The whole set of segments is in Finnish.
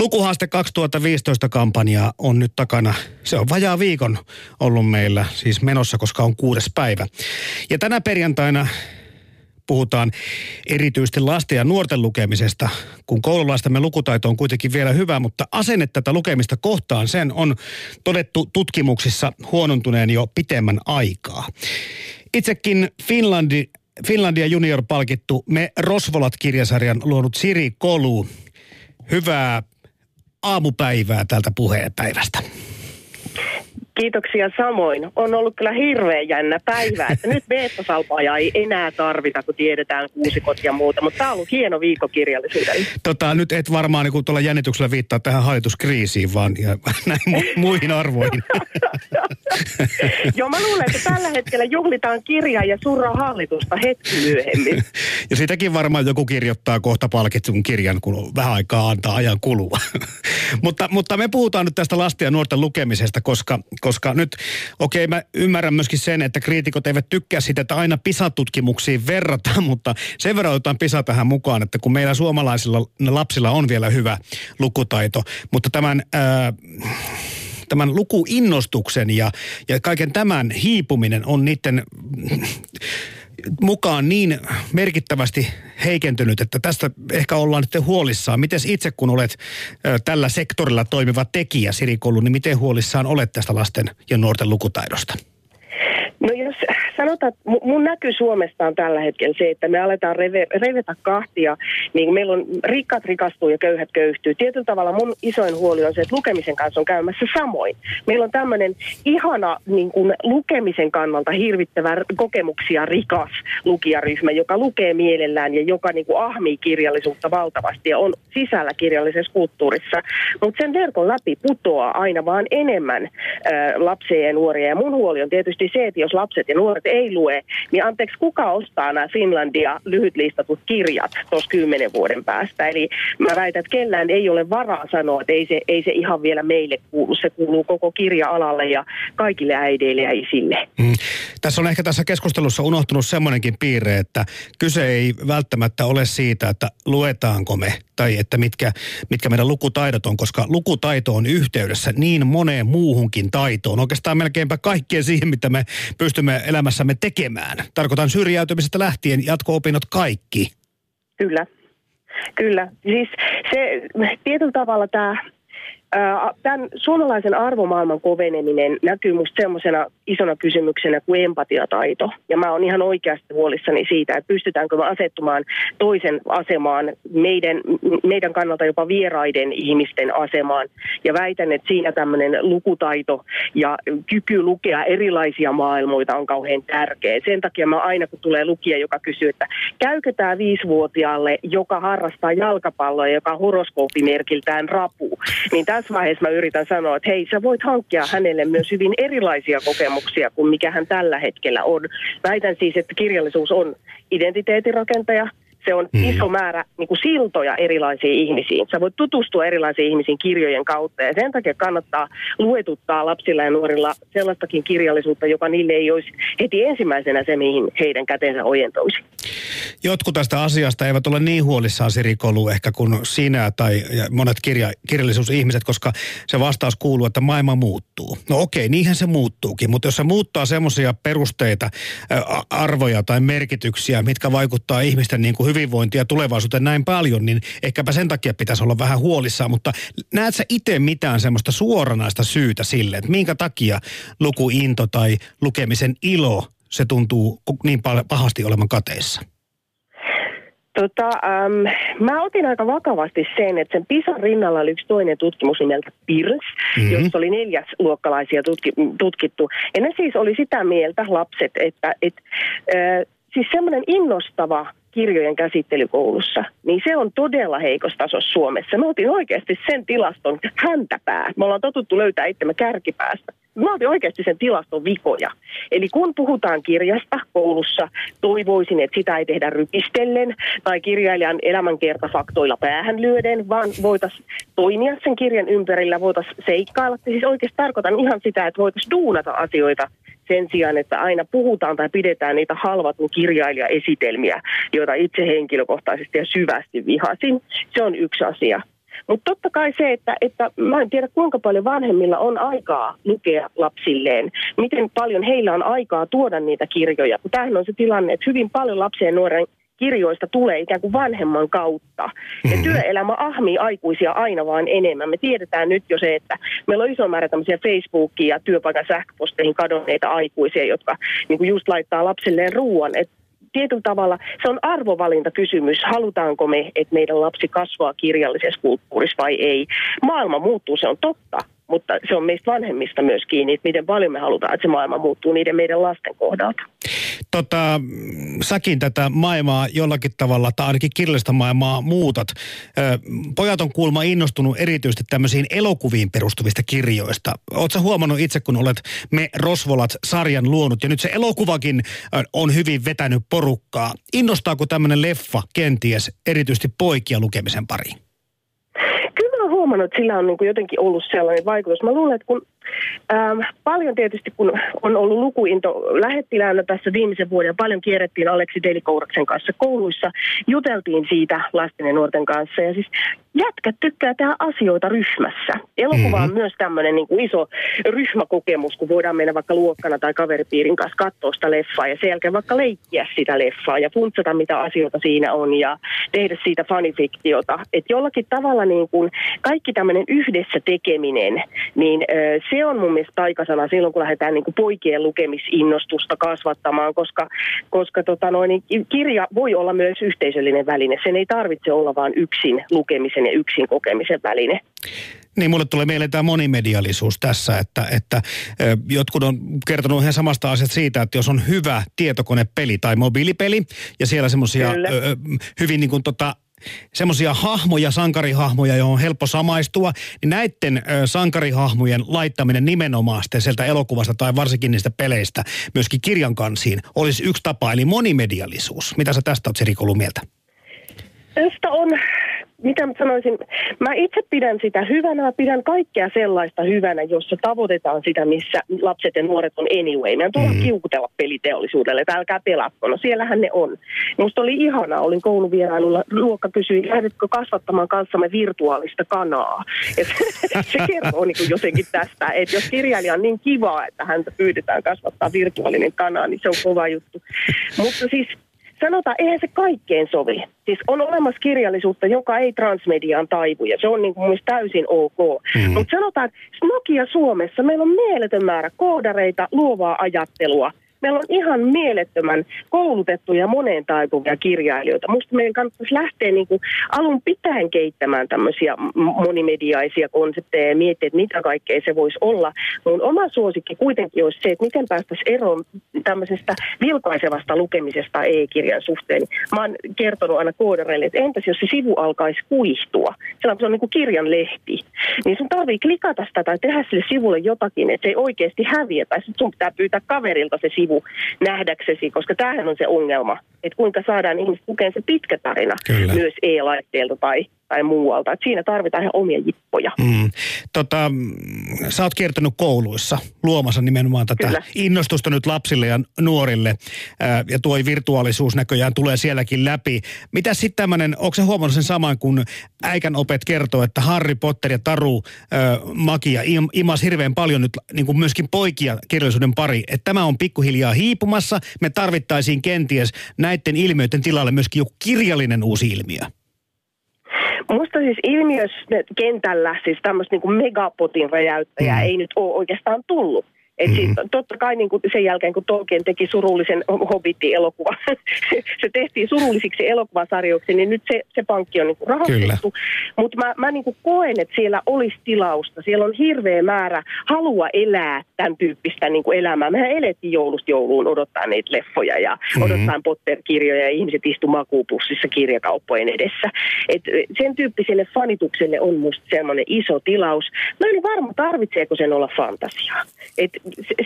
Lukuhaaste 2015 kampanja on nyt takana. Se on vajaa viikon ollut meillä, siis menossa, koska on kuudes päivä. Ja tänä perjantaina puhutaan erityisesti lasten ja nuorten lukemisesta, kun koululaistamme lukutaito on kuitenkin vielä hyvä, mutta asenne tätä lukemista kohtaan, sen on todettu tutkimuksissa huonontuneen jo pitemmän aikaa. Itsekin Finlandi, Finlandia junior-palkittu Me Rosvolat-kirjasarjan luonut Siri Kolu. Hyvää aamupäivää tältä puheenpäivästä. Kiitoksia samoin. On ollut kyllä hirveän jännä päivä, että nyt beta ei enää tarvita, kun tiedetään kuusikot ja muuta, mutta tämä on ollut hieno viikko kirjallisuudelle. Tota, nyt et varmaan niin tuolla jännityksellä viittaa tähän hallituskriisiin, vaan ja näin mu- muihin arvoihin. Joo, mä luulen, että tällä hetkellä juhlitaan kirjaa ja surraa hallitusta hetki myöhemmin. ja sitäkin varmaan joku kirjoittaa kohta palkitsun kirjan, kun vähän aikaa antaa ajan kulua. mutta, mutta me puhutaan nyt tästä lasten ja nuorten lukemisesta, koska, koska nyt, okei, okay, mä ymmärrän myöskin sen, että kriitikot eivät tykkää sitä, että aina PISA-tutkimuksiin verrataan, mutta sen verran otetaan PISA tähän mukaan, että kun meillä suomalaisilla lapsilla on vielä hyvä lukutaito, mutta tämän... Ää, tämän lukuinnostuksen ja, ja kaiken tämän hiipuminen on niiden mukaan niin merkittävästi heikentynyt, että tästä ehkä ollaan nyt huolissaan. Miten itse, kun olet tällä sektorilla toimiva tekijä Sirikoulu, niin miten huolissaan olet tästä lasten ja nuorten lukutaidosta? No sanotaan, että mun näky Suomesta on tällä hetkellä se, että me aletaan reve, revetä kahtia, niin meillä on rikkat rikastuu ja köyhät köyhtyy. Tietyllä tavalla mun isoin huoli on se, että lukemisen kanssa on käymässä samoin. Meillä on tämmöinen ihana niin kuin lukemisen kannalta hirvittävä kokemuksia rikas lukijaryhmä, joka lukee mielellään ja joka niin kuin ahmii kirjallisuutta valtavasti ja on sisällä kirjallisessa kulttuurissa. Mutta sen verkon läpi putoaa aina vaan enemmän ää, lapsia ja nuoria. Ja mun huoli on tietysti se, että jos lapset ja nuoret ei lue, niin anteeksi, kuka ostaa nämä Finlandia lyhytlistatut kirjat tuossa kymmenen vuoden päästä? Eli mä väitän, että kellään ei ole varaa sanoa, että ei se, ei se ihan vielä meille kuulu. Se kuuluu koko kirja-alalle ja kaikille äideille ja isille. Mm. Tässä on ehkä tässä keskustelussa unohtunut semmoinenkin piirre, että kyse ei välttämättä ole siitä, että luetaanko me tai että mitkä, mitkä meidän lukutaidot on, koska lukutaito on yhteydessä niin moneen muuhunkin taitoon. Oikeastaan melkeinpä kaikkeen siihen, mitä me pystymme elämässämme tekemään. Tarkoitan syrjäytymisestä lähtien jatko-opinnot kaikki. Kyllä. Kyllä. Siis se tietyllä tavalla tämä Tämän suomalaisen arvomaailman koveneminen näkyy minusta semmoisena isona kysymyksenä kuin empatiataito. Ja mä oon ihan oikeasti huolissani siitä, että pystytäänkö me asettumaan toisen asemaan, meidän, meidän kannalta jopa vieraiden ihmisten asemaan. Ja väitän, että siinä tämmöinen lukutaito ja kyky lukea erilaisia maailmoita on kauhean tärkeä. Sen takia mä aina, kun tulee lukija, joka kysyy, että käykö tämä viisivuotiaalle, joka harrastaa jalkapalloa, joka horoskooppimerkiltään rapu, niin tässä vaiheessa mä yritän sanoa, että hei, sä voit hankkia hänelle myös hyvin erilaisia kokemuksia kuin mikä hän tällä hetkellä on. Väitän siis, että kirjallisuus on identiteetirakentaja, se on mm. iso määrä niin kuin siltoja erilaisiin ihmisiin. Sä voit tutustua erilaisiin ihmisiin kirjojen kautta ja sen takia kannattaa luetuttaa lapsilla ja nuorilla sellaistakin kirjallisuutta, joka niille ei olisi heti ensimmäisenä se, mihin heidän käteensä ojentoisi. Jotkut tästä asiasta eivät ole niin huolissaan Sirikolu ehkä kuin sinä tai monet kirja, kirjallisuusihmiset, koska se vastaus kuuluu, että maailma muuttuu. No okei, niinhän se muuttuukin, mutta jos se muuttaa semmoisia perusteita, arvoja tai merkityksiä, mitkä vaikuttaa ihmisten niin kuin hyvinvointia tulevaisuuteen näin paljon, niin ehkäpä sen takia pitäisi olla vähän huolissaan. Mutta näet sä itse mitään semmoista suoranaista syytä sille, että minkä takia lukuinto tai lukemisen ilo, se tuntuu niin pahasti olevan kateissa? Tota, ähm, mä otin aika vakavasti sen, että sen PISAn rinnalla oli yksi toinen tutkimus nimeltä PIRS, mm-hmm. jossa oli neljäs luokkalaisia tutki, tutkittu. Ja ne siis oli sitä mieltä, lapset, että et, äh, siis semmoinen innostava kirjojen käsittelykoulussa, niin se on todella heikossa tasossa Suomessa. Me otin oikeasti sen tilaston häntäpää. Me ollaan totuttu löytää itsemme kärkipäästä. Me otin oikeasti sen tilaston vikoja. Eli kun puhutaan kirjasta koulussa, toivoisin, että sitä ei tehdä rypistellen tai kirjailijan elämänkertafaktoilla päähän lyöden, vaan voitaisiin toimia sen kirjan ympärillä, voitaisiin seikkailla. Siis oikeasti tarkoitan ihan sitä, että voitaisiin duunata asioita sen sijaan, että aina puhutaan tai pidetään niitä halvatun kirjailijaesitelmiä, joita itse henkilökohtaisesti ja syvästi vihasin. Se on yksi asia. Mutta totta kai se, että, että mä en tiedä kuinka paljon vanhemmilla on aikaa lukea lapsilleen. Miten paljon heillä on aikaa tuoda niitä kirjoja. Tämähän on se tilanne, että hyvin paljon lapsia ja nuoren kirjoista tulee ikään kuin vanhemman kautta. Ja mm-hmm. työelämä ahmii aikuisia aina vaan enemmän. Me tiedetään nyt jo se, että meillä on iso määrä tämmöisiä Facebookia ja työpaikan sähköposteihin kadonneita aikuisia, jotka niin kuin just laittaa lapsilleen ruoan. Et tietyllä tavalla se on arvovalintakysymys. Halutaanko me, että meidän lapsi kasvaa kirjallisessa kulttuurissa vai ei. Maailma muuttuu, se on totta mutta se on meistä vanhemmista myös kiinni, että miten paljon me halutaan, että se maailma muuttuu niiden meidän lasten kohdalta. Tota, säkin tätä maailmaa jollakin tavalla, tai ainakin kirjallista maailmaa muutat. Pojat on kuulma innostunut erityisesti tämmöisiin elokuviin perustuvista kirjoista. Oletko huomannut itse, kun olet Me Rosvolat sarjan luonut, ja nyt se elokuvakin on hyvin vetänyt porukkaa. Innostaako tämmöinen leffa kenties erityisesti poikia lukemisen pariin? Huomannut, että sillä on niin kuin jotenkin ollut sellainen vaikutus. Mä luulen, että kun Ähm, paljon tietysti, kun on ollut lukuinto lähettiläänä tässä viimeisen vuoden, paljon kierrettiin Aleksi Delikouraksen kanssa kouluissa, juteltiin siitä lasten ja nuorten kanssa. Ja siis jätkät tykkää tehdä asioita ryhmässä. Elokuva mm-hmm. on mhm. myös tämmöinen niin kuin iso ryhmäkokemus, kun voidaan mennä vaikka luokkana tai kaveripiirin kanssa katsoa sitä leffaa ja sen jälkeen vaikka leikkiä sitä leffaa ja funtsata mitä asioita siinä on ja tehdä siitä fanifiktiota. Että jollakin tavalla niin kuin kaikki tämmöinen yhdessä tekeminen, niin se on mun mielestä taikasana silloin, kun lähdetään niin kuin poikien lukemisinnostusta kasvattamaan, koska, koska tota noin, niin kirja voi olla myös yhteisöllinen väline. Sen ei tarvitse olla vain yksin lukemisen ja yksin kokemisen väline. Niin, mulle tulee mieleen tämä monimedialisuus tässä, että, että jotkut on kertonut ihan samasta asiasta siitä, että jos on hyvä tietokonepeli tai mobiilipeli ja siellä semmoisia hyvin niin kuin tota, semmoisia hahmoja, sankarihahmoja, johon on helppo samaistua, niin näiden sankarihahmojen laittaminen nimenomaan sitten sieltä elokuvasta tai varsinkin niistä peleistä myöskin kirjan kansiin olisi yksi tapa, eli monimedialisuus. Mitä sä tästä oot Serikolu mieltä? Tästä on mitä mä sanoisin, mä itse pidän sitä hyvänä, mä pidän kaikkea sellaista hyvänä, jossa tavoitetaan sitä, missä lapset ja nuoret on anyway. Meidän tulee mm. kiukutella peliteollisuudelle, että älkää pelatko. No siellähän ne on. Musta oli ihanaa, olin kouluvierailulla, luokka kysyi, lähdetkö kasvattamaan kanssamme virtuaalista kanaa. Ja se, se kertoo niin jotenkin tästä, että jos kirjailija on niin kiva, että häntä pyydetään kasvattaa virtuaalinen kana, niin se on kova juttu. Mutta siis sanotaan, eihän se kaikkeen sovi. Siis on olemassa kirjallisuutta, joka ei transmediaan taivu, ja se on niin kuin täysin ok. Mm. Mutta sanotaan, että Nokia Suomessa meillä on mieletön määrä koodareita, luovaa ajattelua, meillä on ihan mielettömän koulutettuja moneen taipuvia kirjailijoita. Musta meidän kannattaisi lähteä niin kuin alun pitäen keittämään tämmöisiä monimediaisia konsepteja ja miettiä, että mitä kaikkea se voisi olla. Mun oma suosikki kuitenkin olisi se, että miten päästäisiin eroon tämmöisestä vilkaisevasta lukemisesta e-kirjan suhteen. Mä oon kertonut aina koodareille, että entäs jos se sivu alkaisi kuihtua, se on niin kuin kirjan lehti, niin sun tarvii klikata sitä tai tehdä sille sivulle jotakin, että se ei oikeasti häviä, tai sun pitää pyytää kaverilta se sivu sivu nähdäksesi, koska tämähän on se ongelma, että kuinka saadaan ihmiset lukemaan se pitkä tarina Kyllä. myös e-laitteelta tai tai muualta. Et siinä tarvitaan ihan omia jippoja. Mm. Tota, sä oot kiertänyt kouluissa luomassa nimenomaan tätä Kyllä. innostusta nyt lapsille ja nuorille. Ää, ja tuo virtuaalisuus näköjään tulee sielläkin läpi. Mitä sitten tämmöinen, onko se huomannut sen saman, kun äikän opet kertoo, että Harry Potter ja Taru ää, Magia im, imas hirveän paljon nyt niin kuin myöskin poikia kirjallisuuden pari. Että tämä on pikkuhiljaa hiipumassa. Me tarvittaisiin kenties näiden ilmiöiden tilalle myöskin joku kirjallinen uusi ilmiö. Musta siis ilmiös kentällä, siis tämmöistä niin megapotin räjäyttäjää mm. ei nyt ole oikeastaan tullut. Et mm-hmm. totta kai niin kuin sen jälkeen, kun Tolkien teki surullisen Hobbitti-elokuvan, se tehtiin surullisiksi elokuvasarjoiksi, niin nyt se, se pankki on niin rahastettu. Mutta mä, mä niin kuin koen, että siellä olisi tilausta. Siellä on hirveä määrä halua elää tämän tyyppistä niin kuin elämää. Mehän elettiin joulusta jouluun odottaa niitä leffoja ja mm-hmm. odottaa Potter-kirjoja ja ihmiset istu makuupussissa kirjakauppojen edessä. Et sen tyyppiselle fanitukselle on musta semmoinen iso tilaus. Mä en varma, tarvitseeko sen olla fantasiaa. Et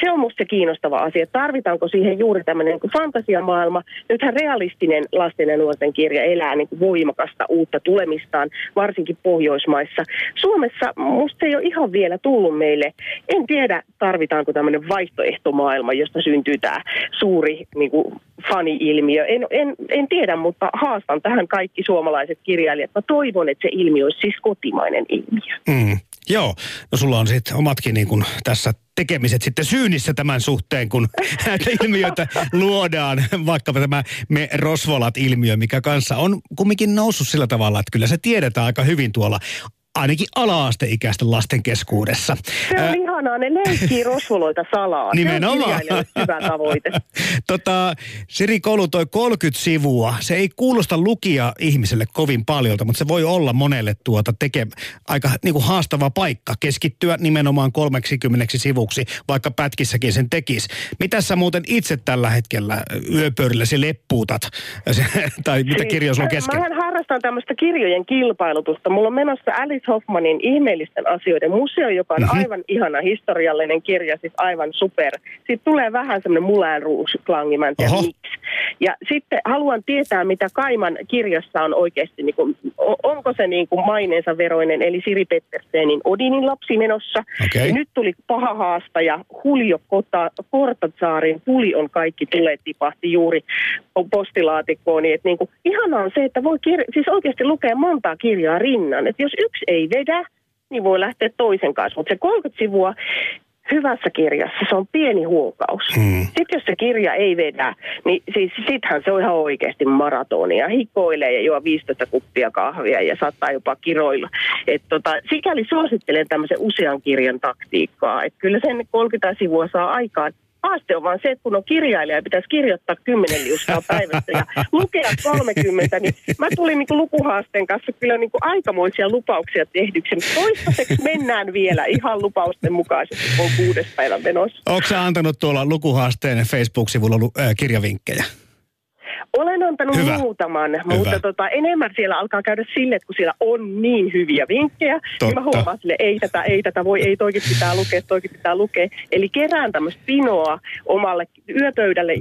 se on musta se kiinnostava asia. Tarvitaanko siihen juuri tämmöinen niin fantasiamaailma? Nythän realistinen lasten ja nuorten kirja elää niin kuin voimakasta uutta tulemistaan, varsinkin Pohjoismaissa. Suomessa musta ei ole ihan vielä tullut meille. En tiedä, tarvitaanko tämmöinen vaihtoehtomaailma, josta syntyy tämä suuri niin kuin fani-ilmiö. En, en, en tiedä, mutta haastan tähän kaikki suomalaiset kirjailijat. Mä toivon, että se ilmiö olisi siis kotimainen ilmiö. Mm. Joo, no sulla on sitten omatkin niin kun tässä tekemiset sitten syynissä tämän suhteen, kun näitä ilmiöitä luodaan. Vaikkapa tämä me Rosvolat-ilmiö, mikä kanssa on kumminkin noussut sillä tavalla, että kyllä se tiedetään aika hyvin tuolla ainakin ala-asteikäisten lasten keskuudessa. Se on Ää... ihanaa, ne leikkii rosvoloita salaa. Nimenomaan. Se on hyvä tavoite. tota, Siri Koulu toi 30 sivua. Se ei kuulosta lukia ihmiselle kovin paljolta, mutta se voi olla monelle tuota teke, aika niin kuin haastava paikka keskittyä nimenomaan 30 sivuksi, vaikka pätkissäkin sen tekisi. Mitä sä muuten itse tällä hetkellä yöpöydälläsi leppuutat? tai mitä siis, kirjoja sulla on kesken? Mä harrastan tämmöistä kirjojen kilpailutusta. Mulla on menossa Alice Alice Hoffmanin ihmeellisten asioiden museo, joka on mm-hmm. aivan ihana historiallinen kirja, siis aivan super. Sitten tulee vähän semmoinen Moulin Rouge-klangi, mä en tiedä miksi. Ja sitten haluan tietää, mitä Kaiman kirjassa on oikeasti, niin kuin, onko se niin kuin maineensa veroinen, eli Siri Pettersenin Odinin lapsi menossa. Okay. Ja nyt tuli paha haastaja, Julio Kota, Kortatsaarin Puli on kaikki tulee tipahti juuri postilaatikkoon. Niin, että niin kuin, ihanaa on se, että voi kir- siis oikeasti lukea montaa kirjaa rinnan. Että jos yksi ei vedä, niin voi lähteä toisen kanssa. Mutta se 30 sivua hyvässä kirjassa se on pieni huokaus. Hmm. Sitten jos se kirja ei vedä, niin siis sittenhän se on ihan oikeasti maratonia. Hikoilee ja juo 15 kuppia kahvia ja saattaa jopa kiroilla. Et tota, sikäli suosittelen tämmöisen usean kirjan taktiikkaa. Että kyllä sen 30 sivua saa aikaan haaste on vaan se, että kun on kirjailija ja pitäisi kirjoittaa 10 liuskaa päivässä ja lukea 30, niin mä tulin niin lukuhaasteen kanssa kyllä niin aikamoisia lupauksia tehdyksi. Toistaiseksi mennään vielä ihan lupausten mukaisesti, kun on kuudes päivän menossa. Sä antanut tuolla lukuhaasteen Facebook-sivulla äh, kirjavinkkejä? Olen antanut Hyvä. muutaman, Hyvä. mutta tota, enemmän siellä alkaa käydä sille, että kun siellä on niin hyviä vinkkejä, Totta. niin mä huomaan sille, ei tätä, ei tätä, voi, ei toikin pitää lukea, toikin pitää lukea. Eli kerään tämmöistä pinoa omalle yöpöydälle